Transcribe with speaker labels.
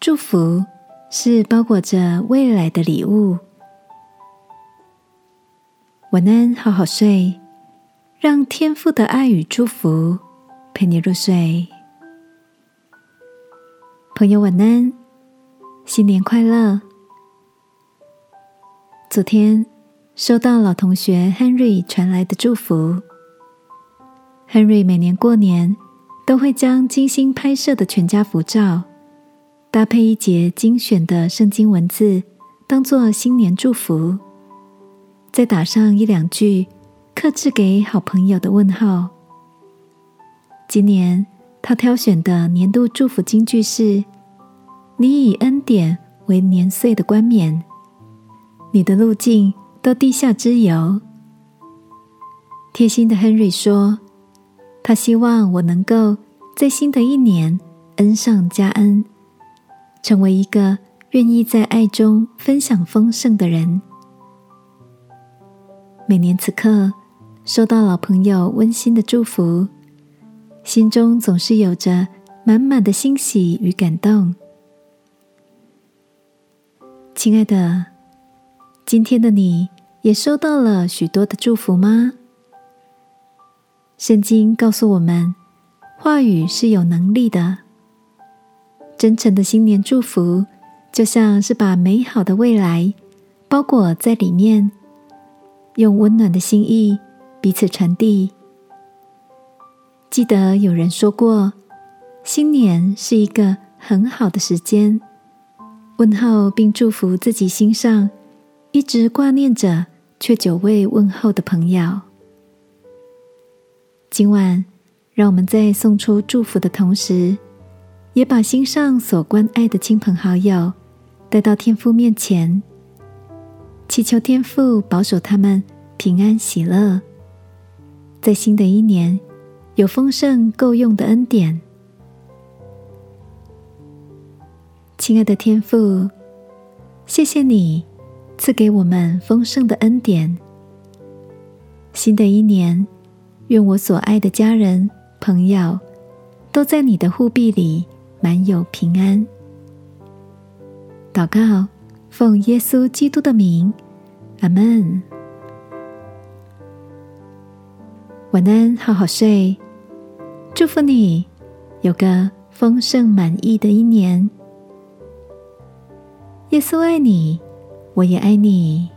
Speaker 1: 祝福是包裹着未来的礼物。晚安，好好睡，让天父的爱与祝福陪你入睡。朋友，晚安，新年快乐！昨天收到老同学 Henry 传来的祝福。Henry 每年过年都会将精心拍摄的全家福照，搭配一节精选的圣经文字，当做新年祝福，再打上一两句克制给好朋友的问号。今年他挑选的年度祝福金句是：“你以恩典为年岁的冠冕，你的路径都地下之油。”贴心的 Henry 说。他希望我能够在新的一年恩上加恩，成为一个愿意在爱中分享丰盛的人。每年此刻收到老朋友温馨的祝福，心中总是有着满满的欣喜与感动。亲爱的，今天的你也收到了许多的祝福吗？圣经告诉我们，话语是有能力的。真诚的新年祝福，就像是把美好的未来包裹在里面，用温暖的心意彼此传递。记得有人说过，新年是一个很好的时间，问候并祝福自己心上一直挂念着却久未问候的朋友。今晚，让我们在送出祝福的同时，也把心上所关爱的亲朋好友带到天父面前，祈求天父保守他们平安喜乐，在新的一年有丰盛够用的恩典。亲爱的天父，谢谢你赐给我们丰盛的恩典。新的一年。愿我所爱的家人、朋友，都在你的护庇里满有平安。祷告，奉耶稣基督的名，阿门。晚安，好好睡。祝福你有个丰盛满意的一年。耶稣爱你，我也爱你。